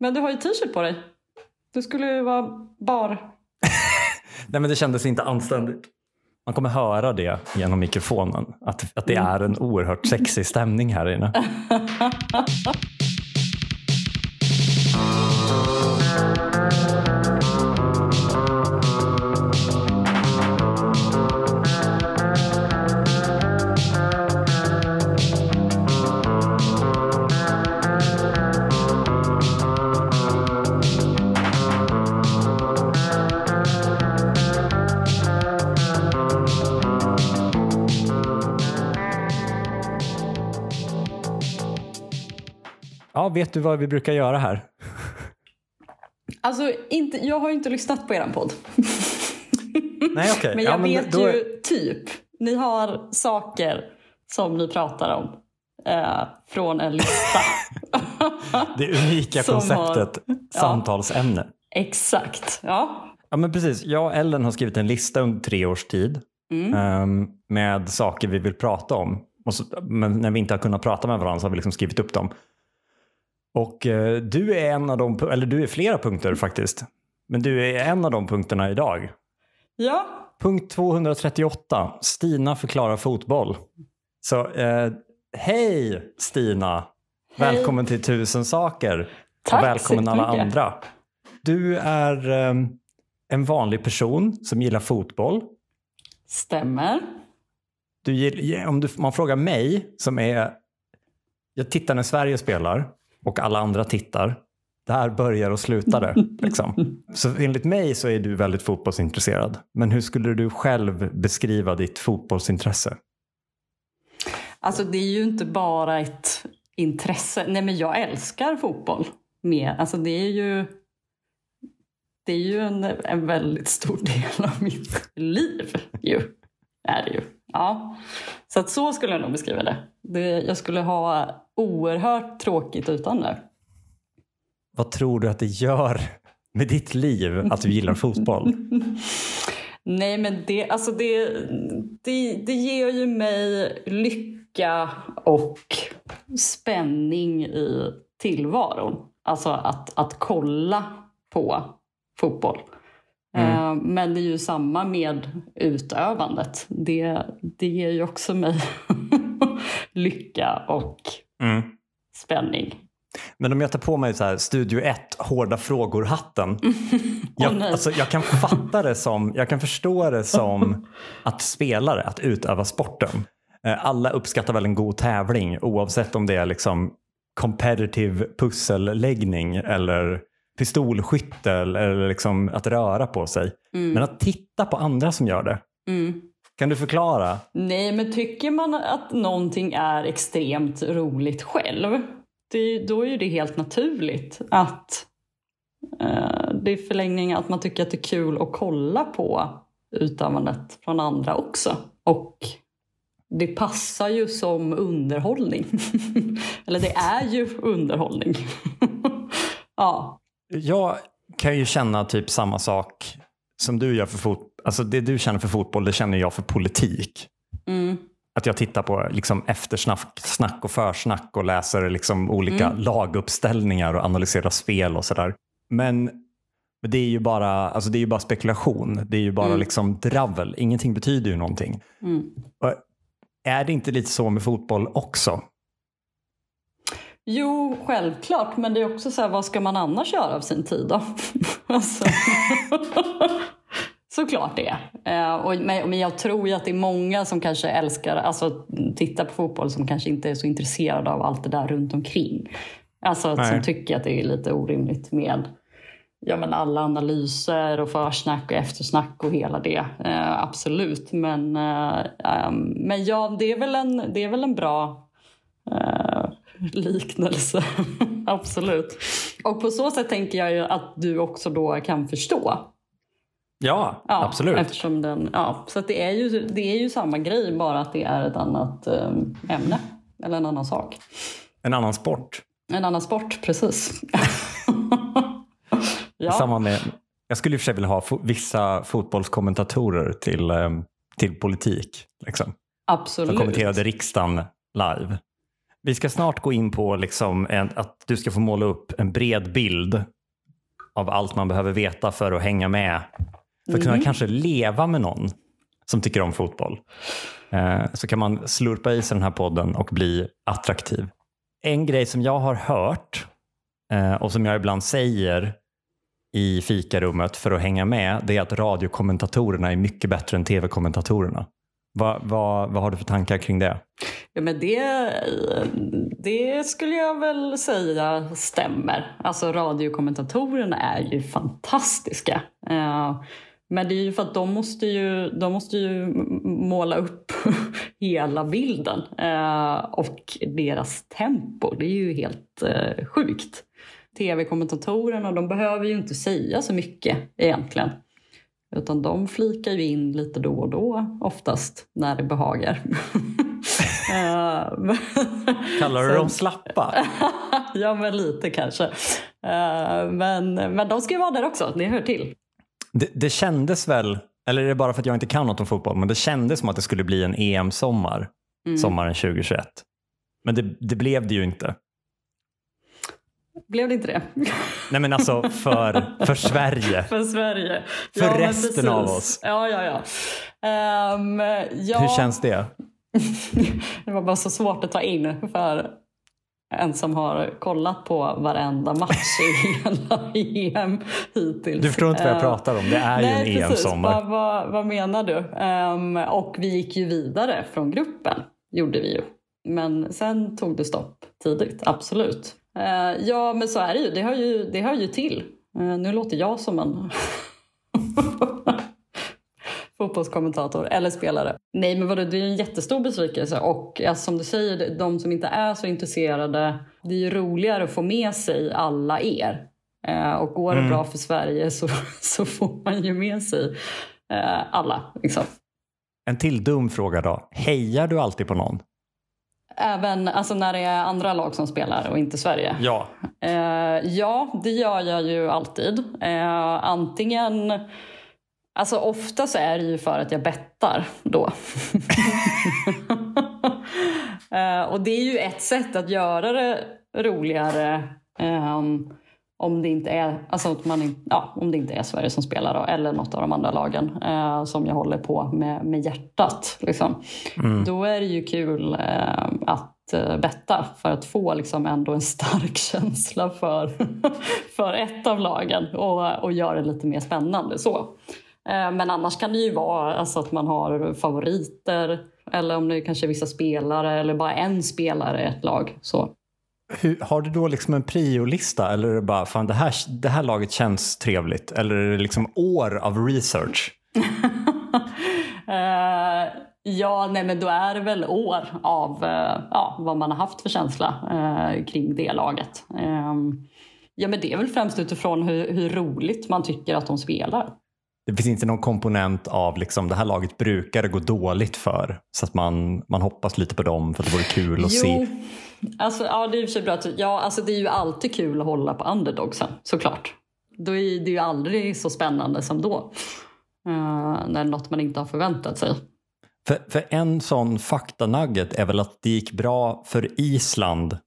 Men du har ju t-shirt på dig. Du skulle ju vara bar. Nej men det kändes inte anständigt. Man kommer höra det genom mikrofonen. Att, att det Mm. är en oerhört sexig stämning här inne. vet du vad vi brukar göra här? Alltså, inte, jag har ju inte lyssnat på er podd. Nej, okej. Men jag Ja, men vet då- ju typ. Ni har saker som ni pratar om. Eh, från en lista. Det unika Som har- konceptet samtalsämne. Exakt. Ja. Ja, men precis. Jag och Ellen har skrivit en lista under tre års tid Mm. ehm, med saker vi vill prata om. Så, men när vi inte har kunnat prata med varandra så har vi liksom skrivit upp dem. Och eh, du är en av de, eller du är flera punkter faktiskt. Men du är en av de punkterna idag. Ja. Punkt 238. Stina förklarar fotboll. Så eh, hej Stina! Hej. Välkommen till Tusen saker. Tack och välkommen alla andra. Du är eh, en vanlig person som gillar fotboll. Stämmer. Du, om du, man frågar mig som är... Jag tittar när Sverige spelar och alla andra tittar. Där börjar och slutar det. Liksom. Så enligt mig så är du väldigt fotbollsintresserad. Men hur skulle du själv beskriva ditt fotbollsintresse? Alltså det är ju inte bara ett intresse. Nej men jag älskar fotboll. Mer. Alltså det är ju det är ju en, en väldigt stor del av mitt liv. Ju. Är det ju. Ja. Så att så skulle jag nog beskriva det. det. Jag skulle ha oerhört tråkigt utan det. Vad tror du att det gör med ditt liv att du gillar fotboll? Nej, men det, alltså det, det, det ger ju mig lycka och spänning i tillvaron. Alltså att, att kolla på fotboll. Eh, Men det är ju samma med utövandet. Det, det ger ju också mig lycka och Mm. spänning. Men om jag tar på mig så här Studio 1, hårda frågor-hatten. jag, alltså, jag kan fatta det som, jag kan förstå det som att spelare, att utöva sporten. Eh, Alla uppskattar väl en god tävling oavsett om det är liksom competitive pusselläggning eller pistolskytte eller liksom att röra på sig. Men att titta på andra som gör det. Mm. Kan du förklara? Nej, men tycker man att någonting är extremt roligt själv, det, då är ju det helt naturligt att eh, det är förlängningen att man tycker att det är kul att kolla på utövandet från andra också. Och det passar ju som underhållning. Eller det är ju underhållning. ja. Jag kan ju känna typ samma sak som du gör för fotboll. Alltså det du känner för fotboll, det känner jag för politik. Mm. Att jag tittar på liksom eftersnack snack och försnack och läser liksom olika laguppställningar och analyserar spel och sådär. Men men det är ju bara, alltså det är ju bara spekulation. Det är ju bara liksom dravel. Ingenting betyder ju någonting. Mm. Är det inte lite så med fotboll också? Jo, självklart. Men det är också så här, vad ska man annars göra av sin tid då? alltså. Såklart det. Eh, och, men, jag tror ju att det är många som kanske älskar, alltså titta på fotboll som kanske inte är så intresserade av allt det där runt omkring. Alltså Nej. som tycker att det är lite orimligt med ja, men alla analyser och försnack och eftersnack och hela det. Eh, absolut. Men, eh, ehm, men ja, det är väl en, det är väl en bra eh, liknelse. absolut. Och på så sätt tänker jag ju att du också då kan förstå. Ja, Ja, absolut. Eftersom den, ja, så det, är ju, det är ju samma grej, bara att det är ett annat eh, ämne. Eller en annan sak. En annan sport. En annan sport, precis. ja. Samma med, jag skulle i och för sig vilja ha vissa fotbollskommentatorer till, eh, till politik. Liksom. Absolut. Som kommenterade riksdagen live. Vi ska snart gå in på liksom en, att du ska få måla upp en bred bild av allt man behöver veta för att hänga med. För att kunna Mm. kanske leva med någon som tycker om fotboll. Eh, så kan man slurpa i sig den här podden och bli attraktiv. En grej som jag har hört eh, och som jag ibland säger i fikarummet för att hänga med, det är att radiokommentatorerna är mycket bättre än tv-kommentatorerna. Vad, vad, vad har du för tankar kring det? Ja, men det, det skulle jag väl säga stämmer. Alltså radiokommentatorerna är ju fantastiska. Eh, men det är ju för att de måste ju, de måste ju måla upp hela bilden. Eh, och deras tempo, det är ju helt eh, sjukt. Tv-kommentatorerna, de behöver ju inte säga så mycket egentligen. Utan de flikar ju in lite då och då oftast när det behagar. Eh, Kallar du dem slappa? ja, men lite kanske. Eh, men, men de ska ju vara där också, det hör till. Det, det kändes väl, eller är det bara för att jag inte kan något om fotboll, men det kändes som att det skulle bli en EM-sommar Mm. sommaren 2021. Men det, det blev det ju inte. Blev det inte det? Nej men alltså för, för Sverige. För Sverige. För men resten av oss. Ja, ja, ja. Ehm, ja. Hur känns det? det var bara så svårt att ta in för en som har kollat på varenda match i hela EM hittills. Du förstår inte vad jag Eh, pratar om. Det är ju en Nej. EM-sommar. Vad, vad, vad menar du? Ehm, och vi gick ju vidare från gruppen, gjorde vi ju. Men sen tog det stopp tidigt, absolut. Eh, ja, men så är det ju. Det hör ju, det hör ju till. Eh, nu låter jag som en fotbollskommentator eller spelare. Nej, men vadå, det är ju en jättestor besvikelse. Och ja, som du säger, de som inte är så intresserade, det är ju roligare att få med sig alla er. Eh, och går det Mm. bra för Sverige så, så får man ju med sig eh, alla. Liksom. En till dum fråga då. Hejar du alltid på någon? Även alltså, när det är andra lag som spelar och inte Sverige. Ja. Eh, ja, det gör jag ju alltid. Eh, antingen... Alltså ofta så är det ju för att jag bettar då. eh, och det är ju ett sätt att göra det roligare ehm, om, det inte är, alltså att man, ja, om det inte är Sverige som spelar då, eller något av de andra lagen eh, som jag håller på med, med hjärtat. Liksom. Mm. Då är det ju kul eh, att betta för att få liksom ändå en stark känsla för, för ett av lagen och, och göra det lite mer spännande. så. Eh, men annars kan det ju vara alltså, att man har favoriter eller om det är kanske är vissa spelare eller bara en spelare i ett lag. Så. Hur, har du då liksom en priolista eller är det bara fan det här, det här laget känns trevligt? Eller är det liksom år av research? Eh, ja, nej men då är det väl år av eh, ja, vad man har haft för känsla eh, kring det laget. Eh, ja, men det är väl främst utifrån hur, hur roligt man tycker att de spelar. Det finns inte någon komponent av liksom, det här laget brukar det gå dåligt för. Så att man, man hoppas lite på dem för att det vore kul att se. alltså, ja, det är sig bra. Ja, alltså, det är ju alltid kul att hålla på underdogsen, såklart. Då är det ju aldrig så spännande som då. Eh, när något man inte har förväntat sig. För, för en sån faktanugget är väl att det gick bra för Island.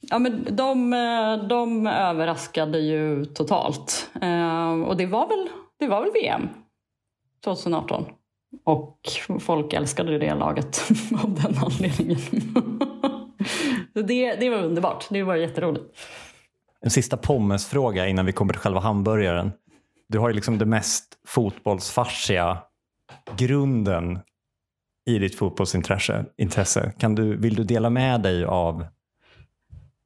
Ja, men de, eh, de överraskade ju totalt. Eh, och det var, väl, det var väl VM 2018. Och folk älskade det laget av den anledningen. Så det, det var underbart. Det var jätteroligt. En sista pommesfråga innan vi kommer till själva hamburgaren. Du har ju liksom det mest fotbollsfarsiga grunden i ditt fotbollsintresse. Intresse. Kan du, vill du dela med dig av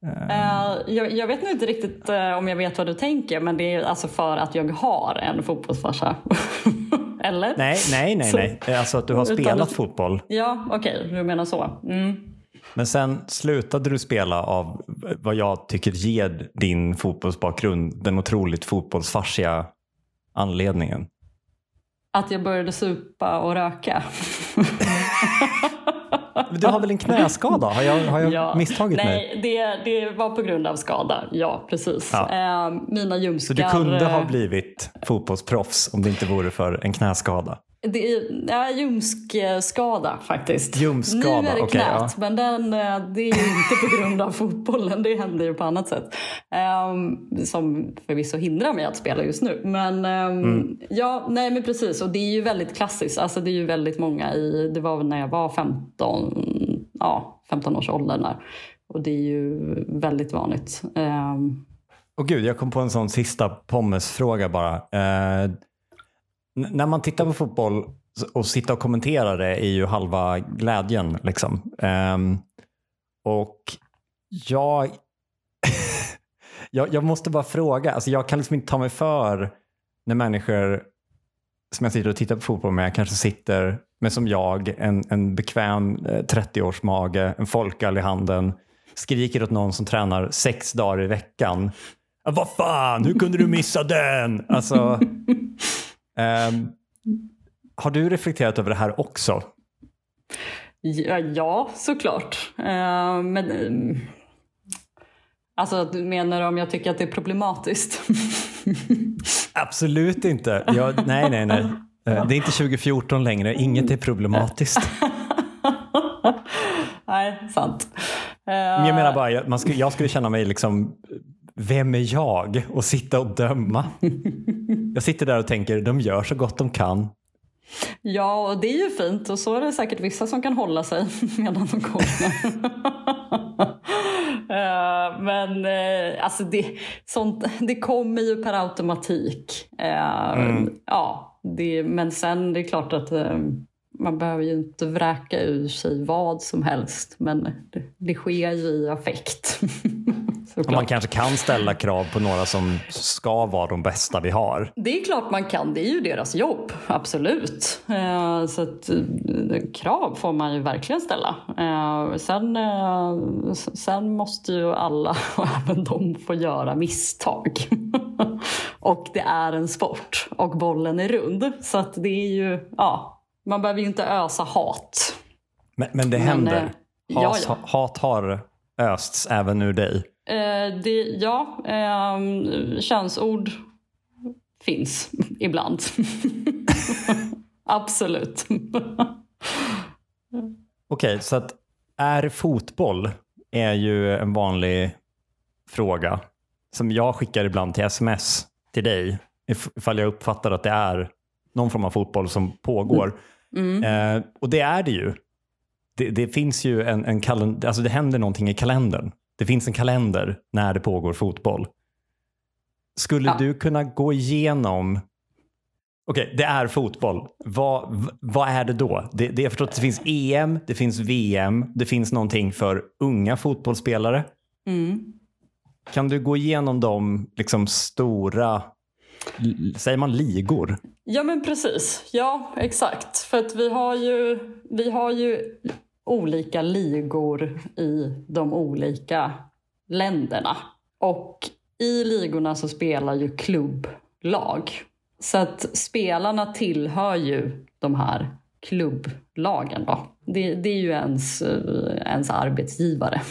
Eh, jag, jag vet inte riktigt eh, om jag vet vad du tänker, men det är alltså för att jag har en fotbollsfarsa. Eller? Nej, nej, nej, Så- nej. Alltså att du har spelat fotboll. Ja, okej, du menar så. Mm. Men sen slutade du spela av vad jag tycker ger din fotbollsbakgrund den otroligt fotbollsfarsiga anledningen. Att jag började supa och röka. Du har väl en knäskada? Har jag, har jag misstagit mig? Nej, det, det var på grund av skada. Ja, precis. Ja. Eh, mina Så ljumskar... du kunde ha eh, blivit fotbollsproffs om det inte vore för en knäskada? Det är ja, ljumskskada faktiskt. Ljumskskada, Nu är det knät, ja. men den, eh, det är ju inte på grund av fotbollen. Det händer ju på annat sätt. Ehm, som förvisso hindrar mig att spela just nu. Men ehm, Mm. ja, nej men precis. Och det är ju väldigt klassiskt. Alltså det är ju väldigt många i, det var väl när jag var 15, ja, 15 års ålder där. Och det är ju väldigt vanligt. Ehm, Och gud, jag kom på en sån sista pommesfråga bara. Eh, när man tittar på fotboll och sitta och kommentera det är ju halva glädjen. Liksom. Um, och jag, jag, jag måste bara fråga, alltså jag kan liksom inte ta mig för när människor som jag sitter och tittar på fotboll med kanske sitter med som jag, en, en bekväm eh, 30-års mage, en folköl i handen, skriker åt någon som tränar sex dagar i veckan. Vad fan, hur kunde du missa den? Alltså, ehm, har du reflekterat över det här också? Ja, ja såklart. Eh, men, eh, alltså, du menar om jag tycker att det är problematiskt? Absolut inte. Jag, nej, nej, nej. Det är inte 2014 längre. Inget är problematiskt. Nej, sant. Eh, Men jag menar bara, jag, man skulle, jag skulle känna mig liksom, vem är jag? Och sitta och döma. Jag sitter där och tänker, de gör så gott de kan. Ja, och det är ju fint och så är det säkert vissa som kan hålla sig medan de kommer. Eh, Men eh, alltså det, sånt, det kommer ju per automatik. Eh, Ja, det, men sen det är klart att man behöver ju inte vräka ur sig vad som helst. Men det, det sker ju i affekt. Såklart. man kanske kan ställa krav på några som ska vara de bästa vi har. Det är klart man kan, det är ju deras jobb, absolut. Eh, så att, eh, krav får man ju verkligen ställa. Eh, sen, sen måste ju alla, och även de, få göra misstag. och det är en sport och bollen är rund. Så att det är ju, ja, man behöver ju inte ösa hat. Men, men det Men, händer. ja, Has, ja. Hat har östs även ur dig. Eh, det, ja, eh, könsord finns ibland. Absolut. Okej, så att är fotboll är ju en vanlig fråga som jag skickar ibland till sms till dig if- ifall jag uppfattar att det är någon form av fotboll som pågår. Eh, och det är det ju. Det, det finns ju en, en kalender, alltså det händer någonting i kalendern. Det finns en kalender när det pågår fotboll. Skulle Ja. du kunna gå igenom Okej, det är fotboll. Vad, vad är det då? Det, det, jag förstår att det finns EM, det finns VM, det finns någonting för unga fotbollsspelare. Mm. Kan du gå igenom de liksom stora, säger man ligor? Ja men precis, ja exakt. För att vi har ju, vi har ju olika ligor i de olika länderna. Och i ligorna så spelar ju klubblag. Så att spelarna tillhör ju de här klubblagen då. Det, det är ju ens, eh, ens arbetsgivare.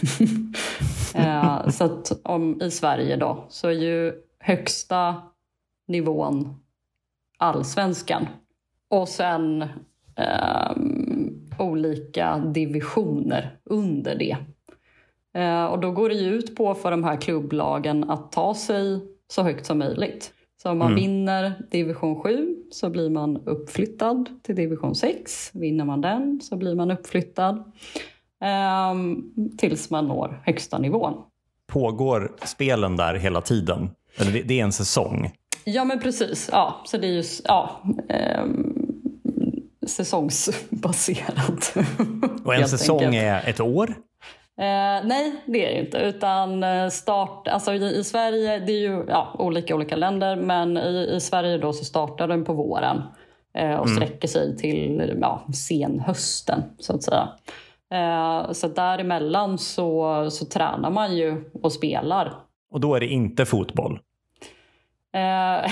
Eh, så att om, i Sverige då så är ju högsta nivån allsvenskan. Och sen ehm, olika divisioner under det. Eh, och då går det ju ut på för de här klubblagen att ta sig så högt som möjligt. Så om man vinner division 7 så blir man uppflyttad till division 6. Vinner man den så blir man uppflyttad ehm, tills man når högsta nivån. Pågår spelen där hela tiden? Eller det, är en säsong? Ja, men precis. Ja, så det är ju ja, ehm, säsongsbaserat. Och en säsong enkelt. är ett år? Eh, nej, det är det inte. Utan eh, start, alltså i, i Sverige, det är ju ja, olika olika länder, men i, i Sverige då så startar den på våren eh, och sträcker sig till ja, senhösten så att säga. Eh, så däremellan så, så tränar man ju och spelar. Och då är det inte fotboll? Eh,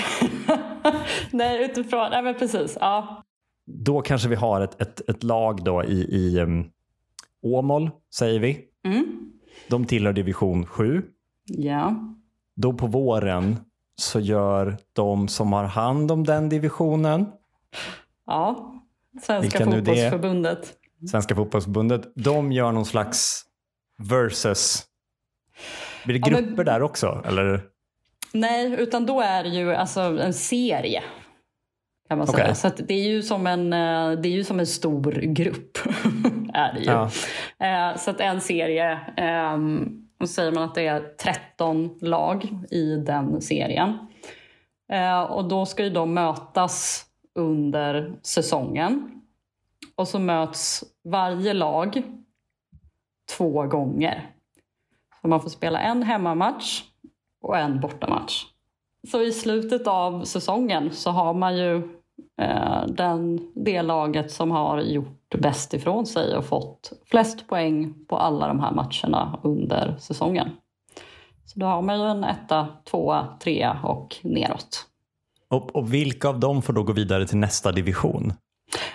nej, utifrån, nej men precis. Ja. Då kanske vi har ett, ett, ett lag då i, i um, Åmål, säger vi. Mm. De tillhör division 7. Ja. Då på våren så gör de som har hand om den divisionen Ja, Svenska fotbollsförbundet. Svenska fotbollsförbundet, de gör någon slags versus. Blir det Ja, men- grupper där också? Eller? Nej, utan då är det ju alltså en serie. Kan man Okej. säga. Så det, är ju som en, eh, det är ju som en stor grupp. är det ju. Ja. Eh, Så att en serie, ehm, då säger man att det är 13 lag i den serien. Eh, Och då ska ju de mötas under säsongen. Och så möts varje lag två gånger. Så man får spela en hemmamatch och en bortamatch. Så i slutet av säsongen så har man ju den, det laget som har gjort bäst ifrån sig och fått flest poäng på alla de här matcherna under säsongen. Så då har man ju en etta, tvåa, trea och neråt. Och, och vilka av dem får då gå vidare till nästa division?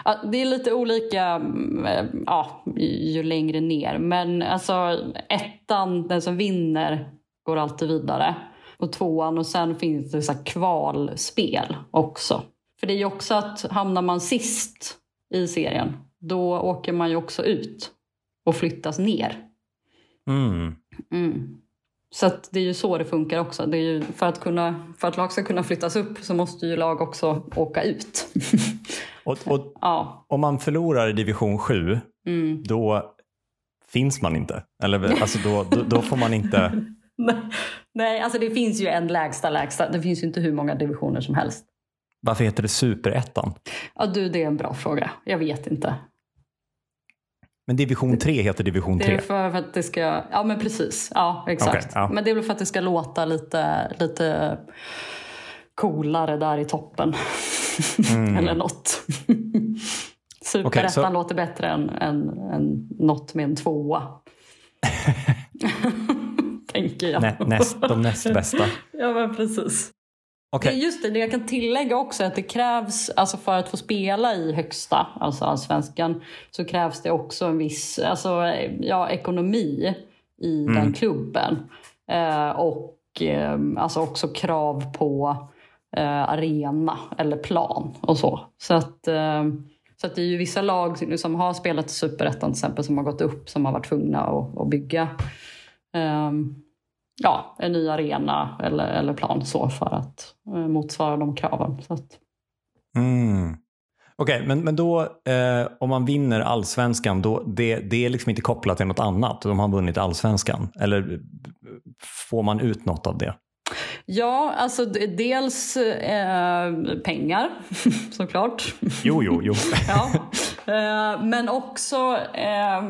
Ja, det är lite olika mm, eh, ja, ju längre ner. Men alltså ettan, den som vinner, går alltid vidare. Och tvåan och sen finns det så kvalspel också. För det är ju också att hamnar man sist i serien, då åker man ju också ut och flyttas ner. Mm. Mm. Så det är ju så det funkar också. Det är ju, för, att kunna, för att lag ska kunna flyttas upp så måste ju lag också åka ut. Och, och ja. om man förlorar i division 7, Mm. då finns man inte. Eller alltså då, då, då får man inte... Nej, alltså det finns ju en lägsta lägsta. Det finns ju inte hur många divisioner som helst. Varför heter det superettan? Ja, du, det är en bra fråga. Jag vet inte. Men division 3 heter division Det 3. är för att det ska... Ja, men precis. Ja, exakt. Okej, ja. Men det är väl för att det ska låta lite, lite coolare där i toppen. Eller något. Superettan Okej, så- låter bättre än, än, än något med en tvåa. Tänker jag. Nä, näst, de näst bästa. Ja, men precis. Det är just det, jag kan tillägga också att det krävs, alltså för att få spela i högsta, alltså allsvenskan, så krävs det också en viss alltså, ja, ekonomi i den klubben. Eh, och eh, alltså också krav på eh, arena eller plan och så. Så att, eh, så att det är ju vissa lag som har spelat i Superettan till exempel som har gått upp som har varit tvungna att, att bygga ehm, ja, en ny arena eller, eller plan så för att eh, motsvara de kraven. Så att, mm. Okej, men, men då eh, om man vinner allsvenskan, då, det, det är liksom inte kopplat till något annat. De har vunnit allsvenskan. Eller får man ut något av det? ja, alltså dels eh, pengar såklart. Jo, jo, jo. ja. eh, men också, eh,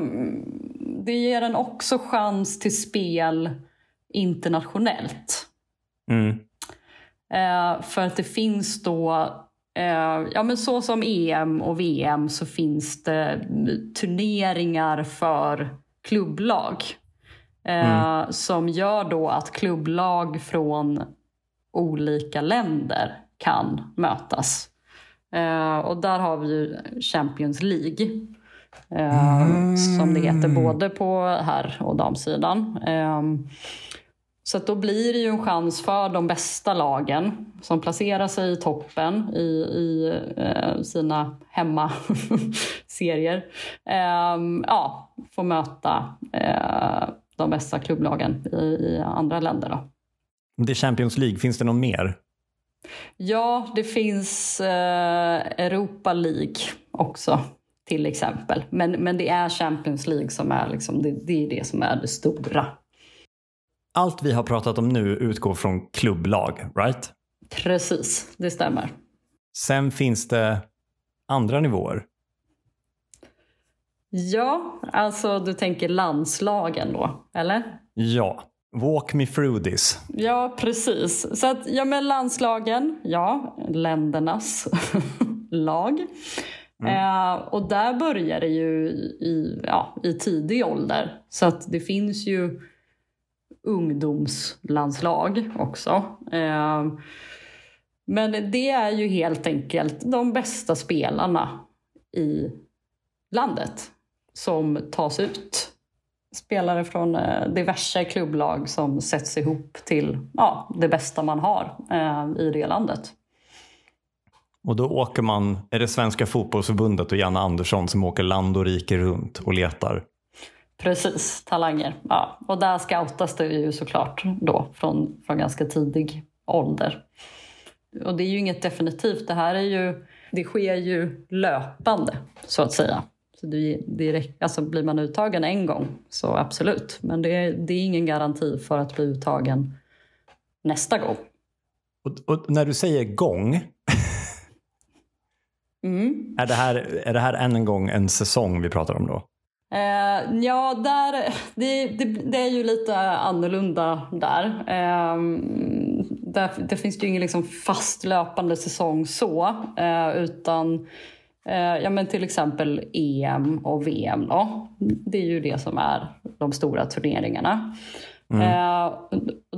det ger en också chans till spel internationellt. Mm. Eh, för att det finns då, eh, ja men så som EM och VM så finns det turneringar för klubblag. Eh, Som gör då att klubblag från olika länder kan mötas. Eh, och där har vi ju Champions League. Eh, Som det heter både på herr och damsidan. Eh, så då blir det ju en chans för de bästa lagen som placerar sig i toppen i, i eh, sina hemmaserier. Um, ja, få möta eh, de bästa klubblagen i, i andra länder. Då. Det är Champions League, finns det någon mer? Ja, det finns eh, Europa League också till exempel. Men, men det är Champions League som är, liksom, det, det är det som är det stora. Allt vi har pratat om nu utgår från klubblag, right? Precis, det stämmer. Sen finns det andra nivåer. Ja, alltså du tänker landslagen då, eller? Ja, walk me through this. Ja, precis. Så att, ja men landslagen, ja, ländernas lag. Eh, och där börjar det ju i, ja, i tidig ålder. Så att det finns ju ungdomslandslag också. Ehm, men det är ju helt enkelt de bästa spelarna i landet som tas ut. Spelare från eh, diverse klubblag som sätts ihop till ja, det bästa man har ehm, i det landet. Och då åker man, är det Svenska fotbollsförbundet och Janne Andersson som åker land och rike runt och letar? Precis, talanger. Ja. Och där scoutas det ju såklart då från, från ganska tidig ålder. Och det är ju inget definitivt, det här är ju, det sker ju löpande så att säga. Så det, det, alltså blir man uttagen en gång så absolut, men det, det är ingen garanti för att bli uttagen nästa gång. Och, och när du säger gång, mm. är, det här, är det här än en gång en säsong vi pratar om då? Eh, ja, där, det, det, det, är ju lite annorlunda där. Eh, där det finns ju ingen liksom fast löpande säsong så, eh, utan eh, ja, men till exempel EM och VM. Då. Det är ju det som är de stora turneringarna. Mm. Eh,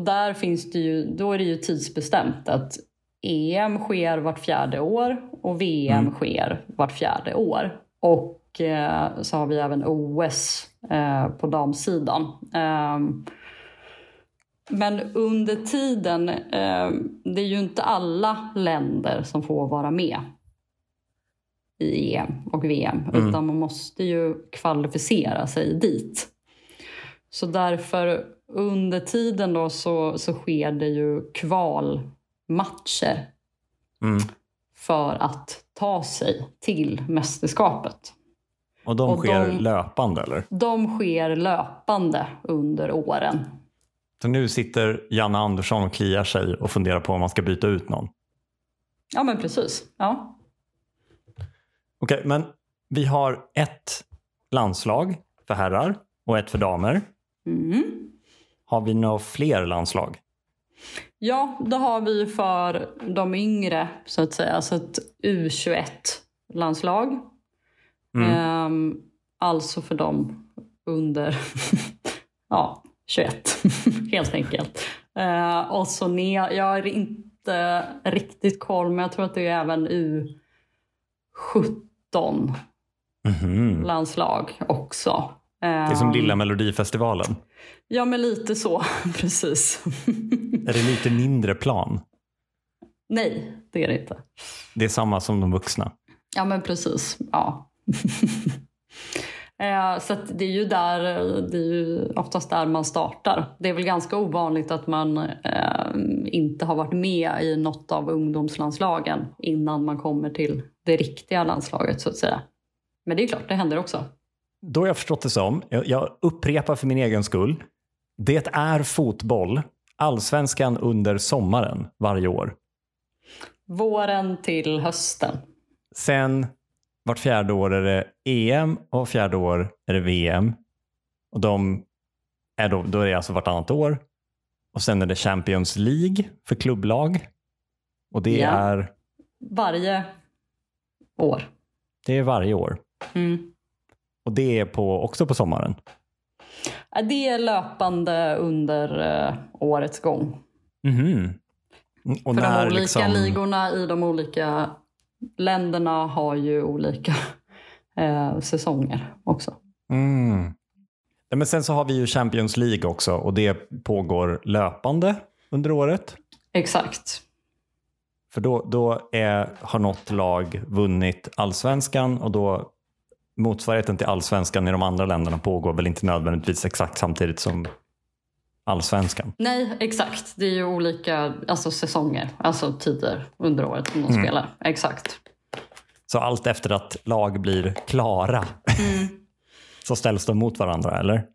där finns det ju, då är det ju tidsbestämt att EM sker vart fjärde år och VM mm. sker vart fjärde år. Och och eh, så har vi även OS eh, på damsidan. Ehm, men under tiden, ehm, det är ju inte alla länder som får vara med i EM och VM, mm. utan man måste ju kvalificera sig dit. Så därför under tiden då så, så sker det ju kvalmatcher mm. för att ta sig till mästerskapet. Och de och sker de, löpande eller? De sker löpande under åren. Så nu sitter Janne Andersson och kliar sig och funderar på om man ska byta ut någon? Ja men precis. Ja. Okej, okay, men vi har ett landslag för herrar och ett för damer. Mm. Har vi några fler landslag? Ja, det har vi för de yngre så att säga. Så ett U21-landslag Mm. Um, alltså för dem under ja, 21 helt enkelt. Uh, och så ner, jag har inte riktigt koll men jag tror att det är även U17 mm. landslag också. Det är som lilla Melodifestivalen? Ja, men lite så. Precis. är det lite mindre plan? Nej, det är det inte. Det är samma som de vuxna? Ja, men precis. Ja. Eh, så det är ju där, det är ju oftast där man startar. Det är väl ganska ovanligt att man eh, inte har varit med i något av ungdomslandslagen innan man kommer till det riktiga landslaget så att säga. Men det är klart, det händer också. Då har jag förstått det som, jag upprepar för min egen skull, det är fotboll, allsvenskan under sommaren varje år. Våren till hösten. Sen vart fjärde år är det EM och fjärde år är det VM. Och de är då, då är det alltså vartannat år. Och sen är det Champions League för klubblag. Och det ja. är? Varje år. Det är varje år. Mm. Och det är på, också på sommaren? Det är löpande under uh, årets gång. Mm. Och för de olika liksom... ligorna i de olika länderna har ju olika eh, säsonger också. Mm. Men sen så har vi ju Champions League också och det pågår löpande under året. Exakt. För då, då är, har något lag vunnit allsvenskan och då motsvarigheten till allsvenskan i de andra länderna pågår väl inte nödvändigtvis exakt samtidigt som allsvenskan? Nej, exakt. Det är ju olika alltså, säsonger, alltså tider under året som de mm. spelar. Exakt. Så allt efter att lag blir klara mm. så ställs de mot varandra, eller?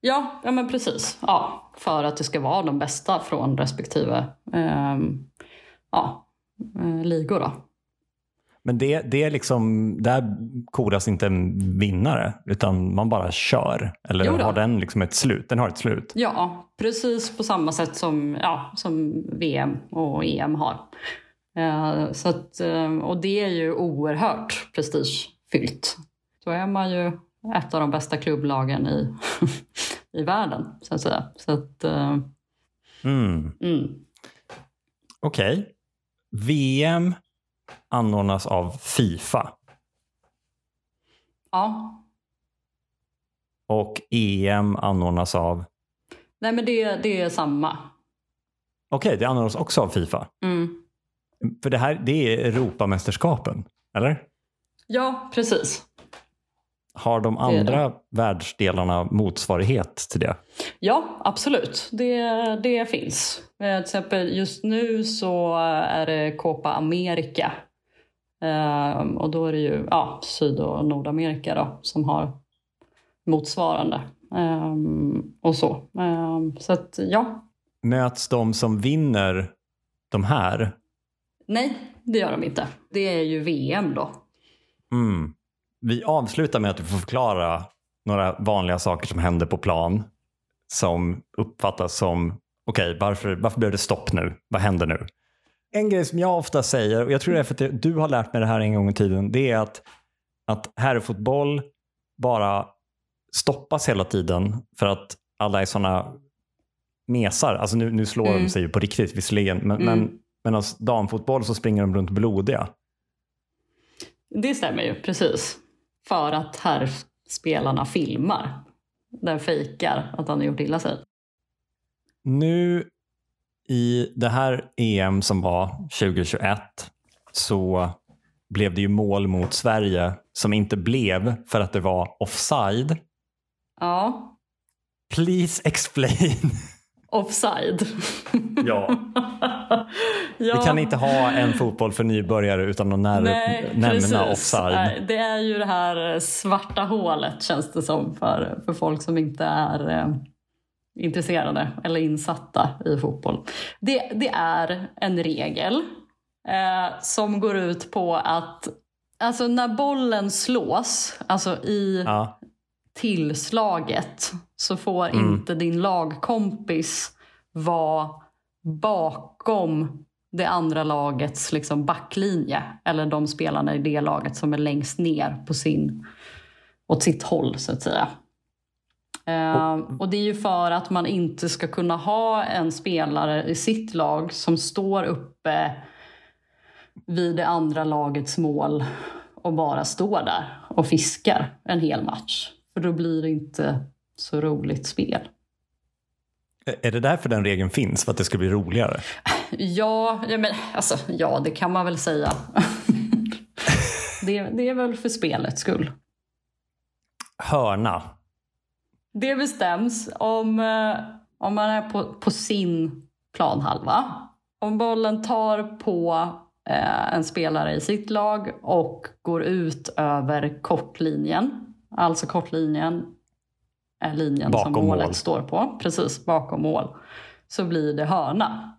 Ja, ja men precis. Ja, för att det ska vara de bästa från respektive eh, ja, ligor. Då. Men det, det är liksom, där koras inte en vinnare utan man bara kör. Eller har den liksom ett slut? Den har ett slut? Ja, precis på samma sätt som, ja, som VM och EM har. Uh, så att, uh, och det är ju oerhört prestigefyllt. Då är man ju ett av de bästa klubblagen i, i världen, så att säga. Så att, uh, mm. mm. Okej. Okay. VM anordnas av Fifa. Ja. Och EM anordnas av? Nej men det, det är samma. Okej, okay, det anordnas också av Fifa? Mm. För det här det är Europamästerskapen, eller? Ja, precis. Har de Det är andra världsdelarna motsvarighet till det? Ja, absolut. Det, det finns. Eh, Till exempel just nu så är det Copa America. Ehm, och då är det ju ja, Syd och Nordamerika då, som har motsvarande. Ehm, och så. Ehm, så att ja, Möts de som vinner de här? nej, det gör de inte. Det är ju VM då. Mm. Vi avslutar med att du får förklara några vanliga saker som händer på plan som uppfattas som okej, varför, varför blev det stopp nu? Vad händer nu? En grej som jag ofta säger, och jag tror det är för att du har lärt mig det här en gång i tiden, det är att, att herrfotboll bara stoppas hela tiden för att alla är sådana mesar. Alltså nu, nu slår Mm. de sig ju på riktigt visserligen, men, Mm. men medan damfotboll så springer de runt blodiga. Det stämmer ju, precis. För att här spelarna filmar. Den fejkar att han har gjort illa sig. Nu i det här EM som var 2021 så blev det ju mål mot Sverige som inte blev för att det var offside. Ja, Please explain. offside. Ja. ja. Vi kan inte ha en fotboll för nybörjare utan att när, Nej, nämna precis. offside. Det är ju det här svarta hålet känns det som för, för folk som inte är eh, intresserade eller insatta i fotboll. Det, det är en regel eh, som går ut på att alltså när bollen slås, alltså i Ja. Tillslaget så får Mm. inte din lagkompis vara bakom det andra lagets liksom backlinje eller de spelarna i det laget som är längst ner på sin, åt sitt håll så att säga. Eh, och det är ju för att man inte ska kunna ha en spelare i sitt lag som står uppe vid det andra lagets mål och bara står där och fiskar en hel match. För då blir det inte så roligt spel. Är det därför den regeln finns? För att det ska bli roligare? Ja, ja, men, alltså, ja det kan man väl säga. det, det är väl för spelets skull. Hörna. Det bestäms om, eh, om man är på, på sin planhalva. Om bollen tar på eh, en spelare i sitt lag och går ut över kortlinjen. Alltså kortlinjen är linjen Bakom som målet mål. står på. Precis, bakom mål. Så blir det hörna.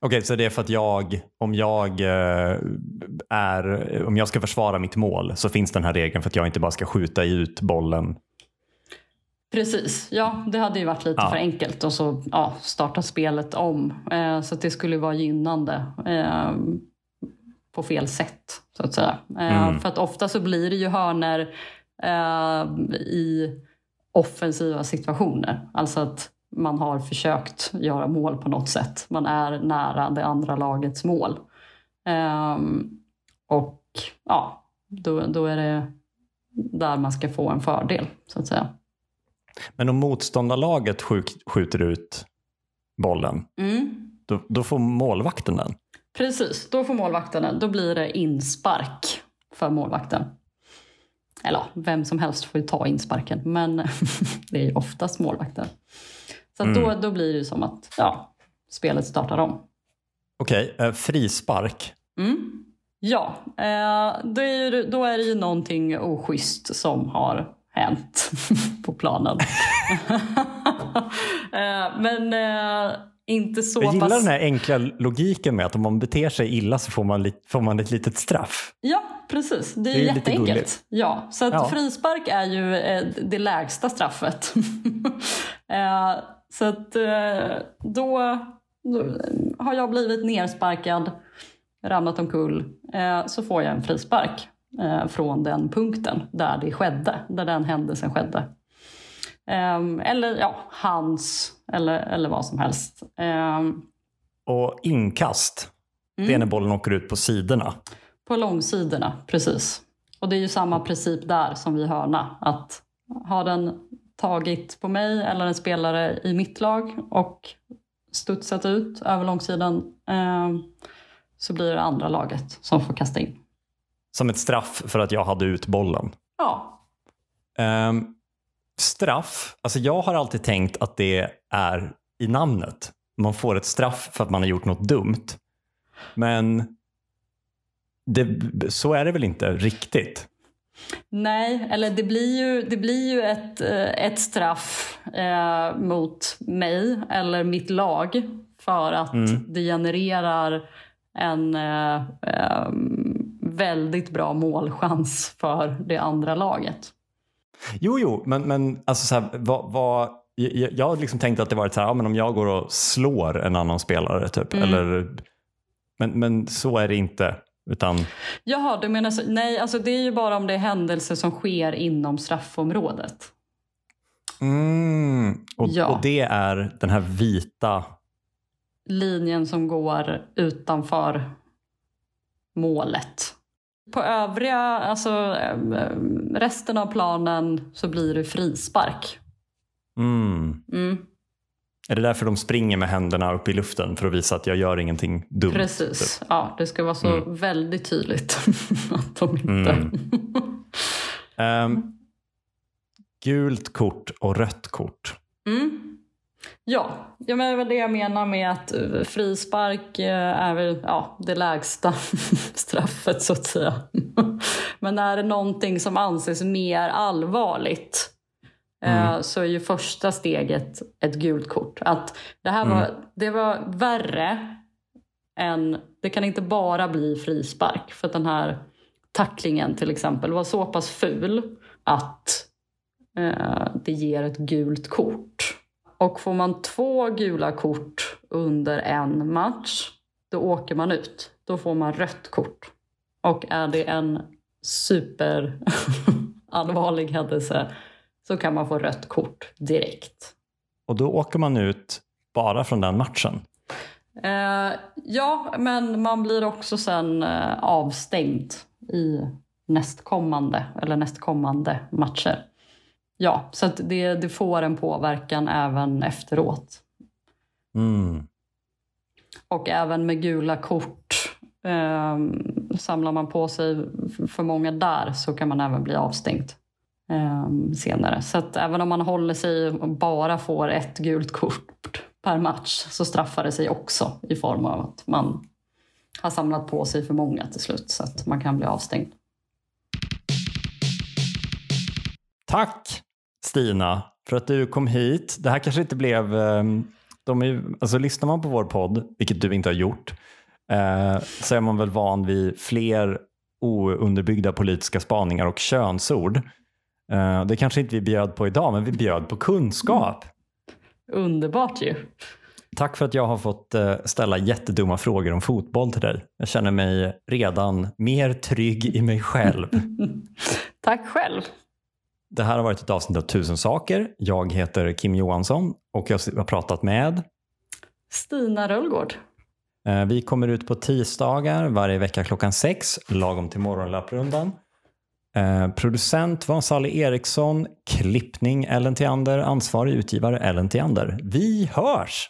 Okej, så det är för att jag, om jag eh, är, om jag ska försvara mitt mål så finns den här regeln för att jag inte bara ska skjuta ut bollen. Precis, ja det hade ju varit lite Ja. för enkelt och så ja, starta spelet om. Eh, så det skulle vara gynnande eh, på fel sätt så att säga. Eh, Mm. För att ofta så blir det ju hörner i offensiva situationer. Alltså att man har försökt göra mål på något sätt. Man är nära det andra lagets mål. Eh, och ja, då, då är det där man ska få en fördel så att säga. Men om motståndarlaget skjuter ut bollen, Mm. då, då får målvakten den. Precis, då får målvakten den. Då blir det inspark för målvakten. Eller vem som helst får ju ta insparken, men det är ju oftast målvakten. Så att då, Mm. då blir det ju som att ja, spelet startar om. Okej, eh, frispark. Mm. Ja, eh, då, är ju, då är det ju någonting oschysst som har hänt på planen. eh, men eh, inte så Jag gillar pass... den här enkla logiken med att om man beter sig illa så får man, li- får man ett litet straff. Ja, precis. Det är, Det är jätteenkelt. Ja, så att Ja. frispark är ju eh, det lägsta straffet. eh, så att eh, då, då har jag blivit nersparkad, ramlat omkull, så får jag en frispark från den punkten där det skedde, där den händelsen skedde. Ehm, eller ja, hans eller, eller vad som helst. Ehm, Och inkast, det är när bollen åker ut på sidorna. På långsidorna, precis. Och det är ju samma princip där som vid hörna. Att har den tagit på mig eller en spelare i mitt lag och studsat ut över långsidan eh, så blir det andra laget som får kasta in. Som ett straff för att jag hade ut bollen. Ja, Ehm, straff, alltså jag har alltid tänkt att det är i namnet. Man får ett straff för att man har gjort något dumt. Men det, så är det väl inte riktigt? nej, eller det blir ju, det blir ju ett, eh, ett straff eh, mot mig eller mitt lag för att Mm. det genererar en eh, eh, väldigt bra målchans för det andra laget. Jo, jo, men, men alltså så här, vad, vad, jag, jag har liksom tänkt att det varit så här, ja, men om jag går och slår en annan spelare typ. Mm. Eller, men, men så är det inte. Utan, Jaha, du menar så, nej, alltså det är ju bara om det är händelser som sker inom straffområdet. mm, och, Ja. och det är den här vita linjen som går utanför målet. På övriga, alltså eh, resten av planen så blir det frispark. Mm. Mm, Är det därför de springer med händerna upp i luften för att visa att jag gör ingenting dumt? precis. typ? Ja, det ska vara så Mm. väldigt tydligt att de inte... Ehm, gult kort och rött kort. Mm. Ja, ja, men det var det jag menar med att eh, frispark eh, är väl ja, det lägsta straffet så att säga. Men är det någonting som anses mer allvarligt eh, så är ju första steget ett gult kort. Att det här var, det var värre än, det kan inte bara bli frispark för att den här tacklingen till exempel var så pass ful att eh, det ger ett gult kort. Och får man två gula kort under en match, då åker man ut. Då får man rött kort. Och är det en super allvarlig händelse så kan man få rött kort direkt. Och då åker man ut bara från den matchen. Eh, ja, men man blir också sen eh, avstängd i nästkommande, eller nästkommande matcher. Ja, så att det, det får en påverkan även efteråt. Mm. Och även med gula kort. Eh, samlar man på sig för många där så kan man även bli avstängd eh, senare. Så att även om man håller sig och bara får ett gult kort per match så straffar det sig också i form av att man har samlat på sig för många till slut så att man kan bli avstängd. Tack Stina för att du kom hit. Det här kanske inte blev... ehm, De är, ju- alltså, lyssnar man på vår podd, vilket du inte har gjort, eh, så är man väl van vid fler ounderbyggda politiska spaningar och könsord. Eh, det kanske inte vi bjöd på idag, men vi bjöd på kunskap. Underbart ju! Tack för att jag har fått eh, ställa jättedumma frågor om fotboll till dig. Jag känner mig redan mer trygg i mig själv. Tack själv! Det här har varit ett avsnitt av Tusen saker. Jag heter Kim Johansson och jag har pratat med. Stina Rullgård. Eh, Vi kommer ut på tisdagar varje vecka klockan sex, lagom till morgonlöprundan. Eh, Producent var Sally Eriksson, klippning Ellen Theander, ansvarig utgivare Ellen Theander. Vi hörs!